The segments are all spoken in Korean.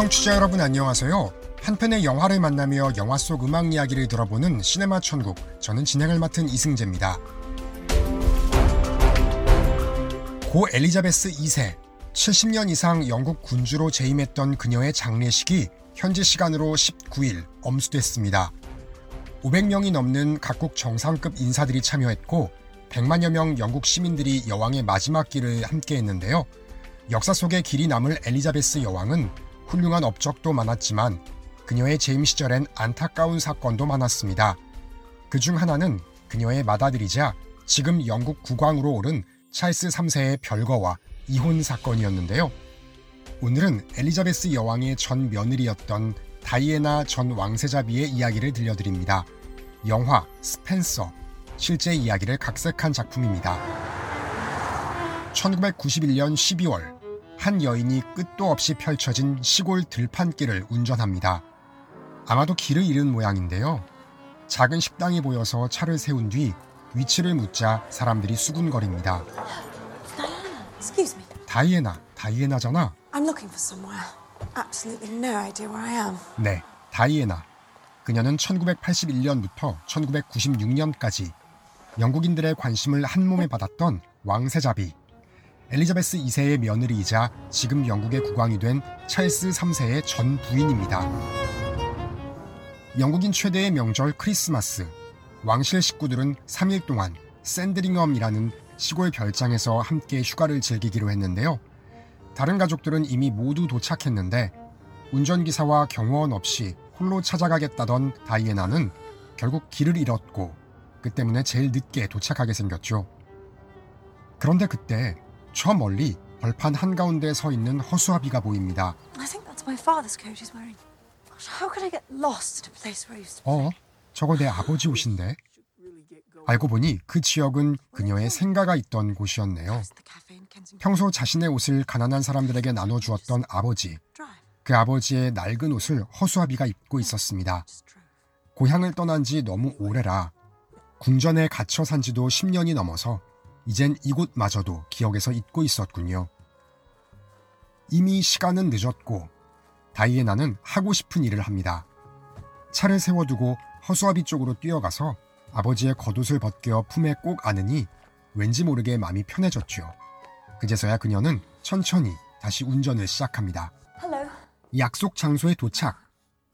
청취자 여러분 안녕하세요. 한 편의 영화를 만나며 영화 속 음악 이야기를 들어보는 시네마 천국. 저는 진행을 맡은 이승재입니다. 고 엘리자베스 2세, 70년 이상 영국 군주로 재임했던 그녀의 장례식이 현지 시간으로 19일 엄수됐습니다. 500명이 넘는 각국 정상급 인사들이 참여했고 100만여 명 영국 시민들이 여왕의 마지막 길을 함께 했는데요. 역사 속에 길이 남을 엘리자베스 여왕은 훌륭한 업적도 많았지만 그녀의 재임 시절엔 안타까운 사건도 많았습니다. 그 중 하나는 그녀의 맏아들이자 지금 영국 국왕으로 오른 찰스 3세의 별거와 이혼 사건이었는데요. 오늘은 엘리자베스 여왕의 전 며느리였던 다이애나 전 왕세자비의 이야기를 들려드립니다. 영화 스펜서, 실제 이야기를 각색한 작품입니다. 1991년 12월 한 여인이 끝도 없이 펼쳐진 시골 들판길을 운전합니다. 아마도 길을 잃은 모양인데요. 작은 식당이 보여서 차를 세운 뒤 위치를 묻자 사람들이 수군거립니다. Excuse me. 다이애나, 다이애나잖아. I'm looking for somewhere. Absolutely no idea where I am. 네, 다이애나. 그녀는 1981년부터 1996년까지 영국인들의 관심을 한 몸에 받았던 왕세자비. 엘리자베스 2세의 며느리이자 지금 영국의 국왕이 된 찰스 3세의 전 부인입니다. 영국인 최대의 명절 크리스마스. 왕실 식구들은 3일 동안 샌드링엄이라는 시골 별장에서 함께 휴가를 즐기기로 했는데요. 다른 가족들은 이미 모두 도착했는데 운전기사와 경호원 없이 홀로 찾아가겠다던 다이애나는 결국 길을 잃었고 그 때문에 제일 늦게 도착하게 생겼죠. 그런데 그때 저 멀리 벌판 한가운데 서 있는 허수아비가 보입니다. I think that's my father's coat he's wearing. Gosh, how could I get lost at a place where I used to 어? 저거 내 아버지 옷인데? 알고 보니 그 지역은 그녀의 생가가 있던 곳이었네요. 평소 자신의 옷을 가난한 사람들에게 나눠주었던 아버지. 그 아버지의 낡은 옷을 허수아비가 입고 있었습니다. 고향을 떠난 지 너무 오래라 궁전에 갇혀 산 지도 10년이 넘어서 이젠 이곳마저도 기억에서 잊고 있었군요. 이미 시간은 늦었고 다이애나는 하고 싶은 일을 합니다. 차를 세워두고 허수아비 쪽으로 뛰어가서 아버지의 겉옷을 벗겨 품에 꼭 안으니 왠지 모르게 마음이 편해졌죠. 그제서야 그녀는 천천히 다시 운전을 시작합니다. Hello. 약속 장소에 도착.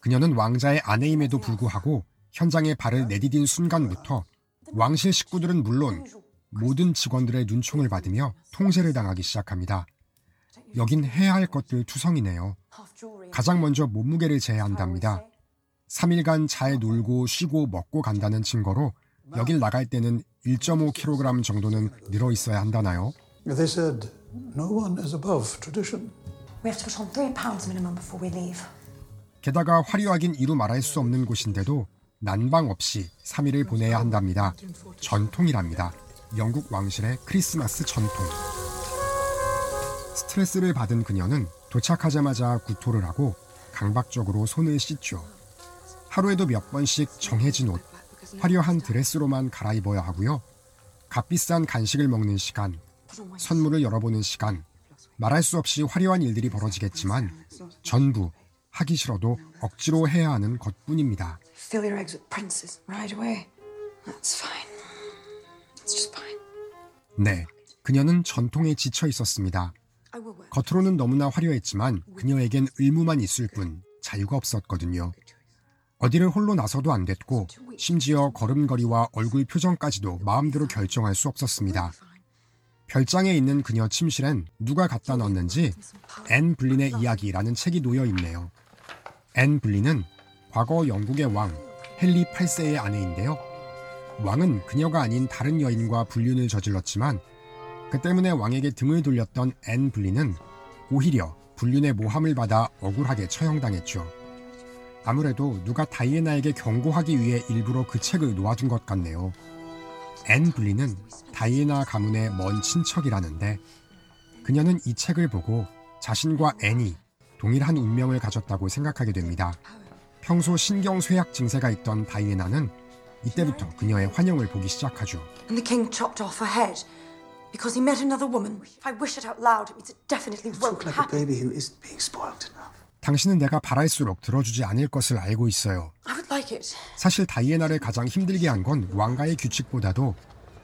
그녀는 왕자의 아내임에도 불구하고 현장에 발을 내디딘 순간부터 왕실 식구들은 물론 모든 직원들의 눈총을 받으며 통제를 당하기 시작합니다. 여긴 해야 할 것들 투성이네요. 가장 먼저 몸무게를 재야 한답니다. 3일간 잘 놀고 쉬고 먹고 간다는 증거로 여길 나갈 때는 1.5kg 정도는 늘어 있어야 한다나요? They said no one is above tradition. We have to put on three pounds minimum before we leave. 게다가 화려하긴 이루 말할 수 없는 곳인데도 난방 없이 3일을 보내야 한답니다. 전통이랍니다. 영국 왕실의 크리스마스 전통. 스트레스를 받은 그녀는 도착하자마자 구토를 하고 강박적으로 손을 씻죠. 하루에도 몇 번씩 정해진 옷, 화려한 드레스로만 갈아입어야 하고요. 값비싼 간식을 먹는 시간, 선물을 열어보는 시간, 말할 수 없이 화려한 일들이 벌어지겠지만 전부 하기 싫어도 억지로 해야 하는 것뿐입니다. Fill your eggs with princes right away. That's fine. 네, 그녀는 전통에 지쳐 있었습니다. 겉으로는 너무나 화려했지만 그녀에겐 의무만 있을 뿐 자유가 없었거든요. 어디를 홀로 나서도 안 됐고 심지어 걸음걸이와 얼굴 표정까지도 마음대로 결정할 수 없었습니다. 별장에 있는 그녀 침실엔 누가 갖다 놨는지 앤 불린의 이야기라는 책이 놓여 있네요. 앤 불린은 과거 영국의 왕 헨리 8세의 아내인데요. 왕은 그녀가 아닌 다른 여인과 불륜을 저질렀지만 그 때문에 왕에게 등을 돌렸던 앤 불린은 오히려 불륜의 모함을 받아 억울하게 처형당했죠. 아무래도 누가 다이애나에게 경고하기 위해 일부러 그 책을 놓아둔 것 같네요. 앤 불린은 다이애나 가문의 먼 친척이라는데 그녀는 이 책을 보고 자신과 앤이 동일한 운명을 가졌다고 생각하게 됩니다. 평소 신경 쇠약 증세가 있던 다이애나는 이때부터 그녀의 환영을 보기 시작하죠. And the king chopped off her head because he met another woman. If I wish it out loud, it means it definitely won't Look like a happen. baby who isn't being spoiled enough. 당신은 내가 바랄수록 들어주지 않을 것을 알고 있어요. I would like it. 사실 다이애나를 가장 힘들게 한 건 왕가의 규칙보다도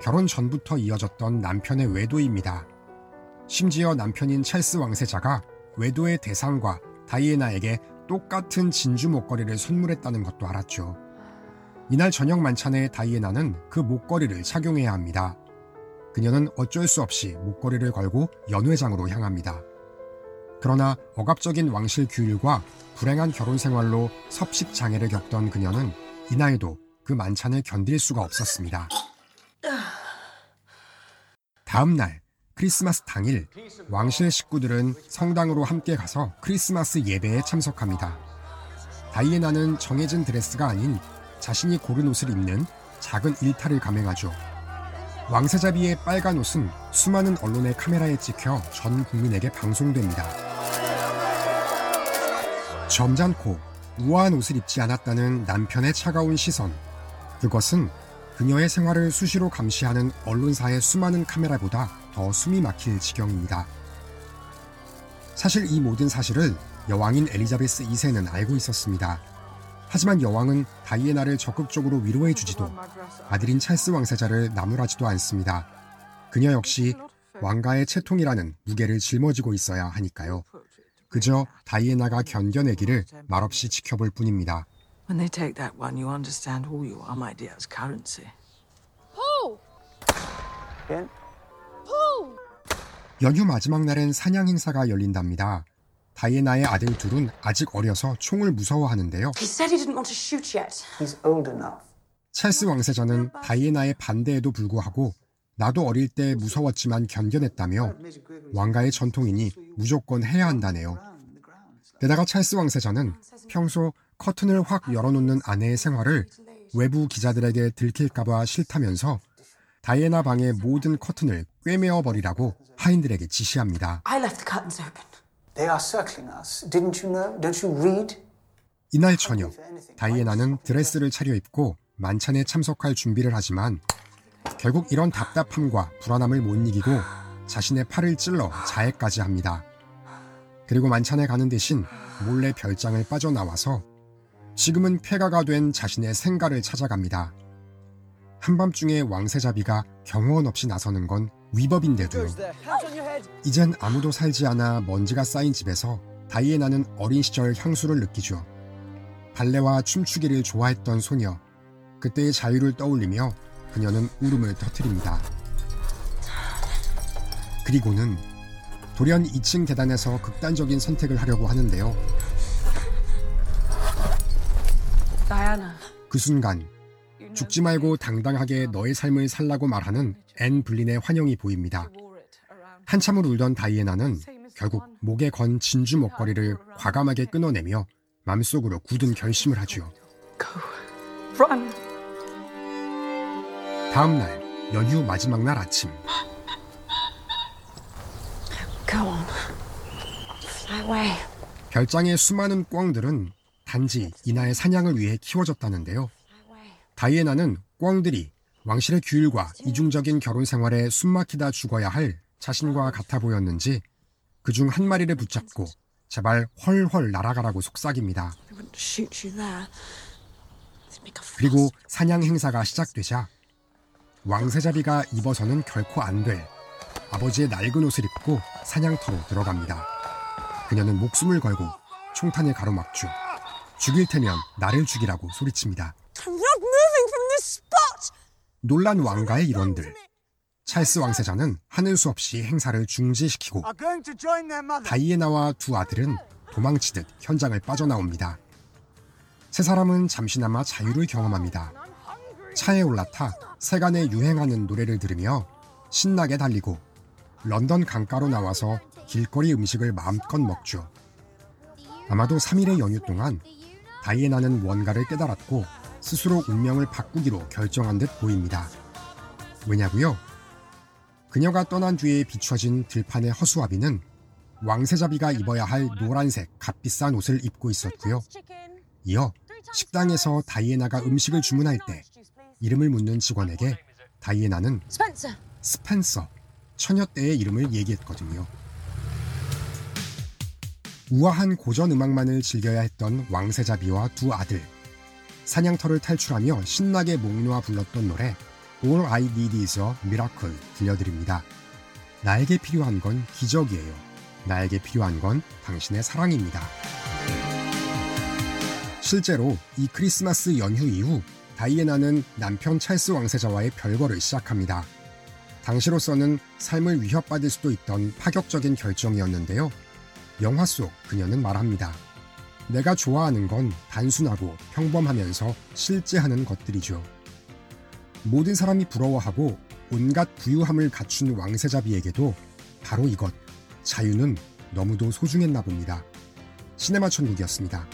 결혼 전부터 이어졌던 남편의 외도입니다. 심지어 남편인 찰스 왕세자가 외도의 대상과 다이애나에게 똑같은 진주 목걸이를 선물했다는 것도 알았죠. 이날 저녁 만찬에 다이애나는 그 목걸이를 착용해야 합니다. 그녀는 어쩔 수 없이 목걸이를 걸고 연회장으로 향합니다. 그러나 억압적인 왕실 규율과 불행한 결혼 생활로 섭식 장애를 겪던 그녀는 이날도 그 만찬을 견딜 수가 없었습니다. 다음 날 크리스마스 당일 왕실 식구들은 성당으로 함께 가서 크리스마스 예배에 참석합니다. 다이애나는 정해진 드레스가 아닌 자신이 고른 옷을 입는 작은 일탈을 감행하죠. 왕세자비의 빨간 옷은 수많은 언론의 카메라에 찍혀 전 국민에게 방송됩니다. 점잖고 우아한 옷을 입지 않았다는 남편의 차가운 시선. 그것은 그녀의 생활을 수시로 감시하는 언론사의 수많은 카메라보다 더 숨이 막힐 지경입니다. 사실 이 모든 사실을 여왕인 엘리자베스 2세는 알고 있었습니다. 하지만 여왕은 다이애나를 적극적으로 위로해주지도 아들인 찰스 왕세자를 나무라지도 않습니다. 그녀 역시 왕가의 채통이라는 무게를 짊어지고 있어야 하니까요. 그저 다이애나가 견뎌내기를 말없이 지켜볼 뿐입니다. When they take that one, you understand who you are, my dear, as currency. 연휴 마지막 날엔 사냥 행사가 열린답니다. 다이애나의 아들 둘은 아직 어려서 총을 무서워하는데요. He said he didn't want to shoot yet. He's old enough. 찰스 왕세자는 다이애나의 반대에도 불구하고 나도 어릴 때 무서웠지만 견뎌냈다며 왕가의 전통이니 무조건 해야 한다네요. 게다가 찰스 왕세자는 평소 커튼을 확 열어놓는 아내의 생활을 외부 기자들에게 들킬까봐 싫다면서 다이애나 방의 모든 커튼을 꿰매어 버리라고 하인들에게 지시합니다. They are circling us. Didn't you know? Don't you read? 이날 저녁 다이애나는 드레스를 차려입고 만찬에 참석할 준비를 하지만 결국 이런 답답함과 불안함을 못 이기고 자신의 팔을 찔러 자해까지 합니다. 그리고 만찬에 가는 대신 몰래 별장을 빠져나와서 지금은 폐가가 된 자신의 생가를 찾아갑니다. 한밤중에 왕세자비가 경호원 없이 나서는 건 위법인데도요. 이젠 아무도 살지 않아 먼지가 쌓인 집에서 다이애나는 어린 시절 향수를 느끼죠. 발레와 춤추기를 좋아했던 소녀. 그때의 자유를 떠올리며 그녀는 울음을 터뜨립니다. 그리고는 돌연 2층 계단에서 극단적인 선택을 하려고 하는데요. Diana. 그 순간 죽지 말고 당당하게 너의 삶을 살라고 말하는 앤 불린의 환영이 보입니다. 한참을 울던 다이애나는 결국 목에 건 진주 목걸이를 과감하게 끊어내며 맘속으로 굳은 결심을. Run! 다음 날 연휴 마지막 날 아침 Go on. Fly away. 별장의 수많은 꿩들은 단지 이날 사냥을 위해 키워졌다는데요. 다이애나는 꿩들이 왕실의 규율과 이중적인 결혼 생활에 숨막히다 죽어야 할 자신과 같아 보였는지 그중 한 마리를 붙잡고 제발 헐헐 날아가라고 속삭입니다. 그리고 사냥 행사가 시작되자 왕세자비가 입어서는 결코 안 될 아버지의 낡은 옷을 입고 사냥터로 들어갑니다. 그녀는 목숨을 걸고 총탄을 가로막죠. 죽일 테면 나를 죽이라고 소리칩니다. I'm not moving from this spot. 놀란 왕가의 일원들. 찰스 왕세자는 하늘 수 없이 행사를 중지시키고. 다이애나와 두 아들은 도망치듯 현장을 빠져나옵니다. 세 사람은 잠시나마 자유를 경험합니다. 차에 올라타 세간에 유행하는 노래를 들으며 신나게 달리고 런던 강가로 나와서 길거리 음식을 마음껏 먹죠. 아마도 3일의 연휴 동안 다이애나는 뭔가를 깨달았고 스스로 운명을 바꾸기로 결정한 듯 보입니다. 왜냐고요? 그녀가 떠난 뒤에 비춰진 들판의 허수아비는 왕세자비가 입어야 할 노란색 값비싼 옷을 입고 있었고요. 이어 식당에서 다이애나가 음식을 주문할 때 이름을 묻는 직원에게 다이애나는. 스펜서, 처녀 때의 이름을 얘기했거든요. 우아한 고전 음악만을 즐겨야 했던 왕세자비와 두 아들. 사냥터를 탈출하며 신나게 목 놓아 불렀던 노래 All I Need Is a Miracle 들려드립니다. 나에게 필요한 건 기적이에요. 나에게 필요한 건 당신의 사랑입니다. 실제로 이 크리스마스 연휴 이후 다이애나는 남편 찰스 왕세자와의 별거를 시작합니다. 당시로서는 삶을 위협받을 수도 있던 파격적인 결정이었는데요. 영화 속 그녀는 말합니다. 내가 좋아하는 건 단순하고 평범하면서 실제 하는 것들이죠. 모든 사람이 부러워하고 온갖 부유함을 갖춘 왕세자비에게도 바로 이것, 자유는 너무도 소중했나 봅니다. 시네마 천국이었습니다.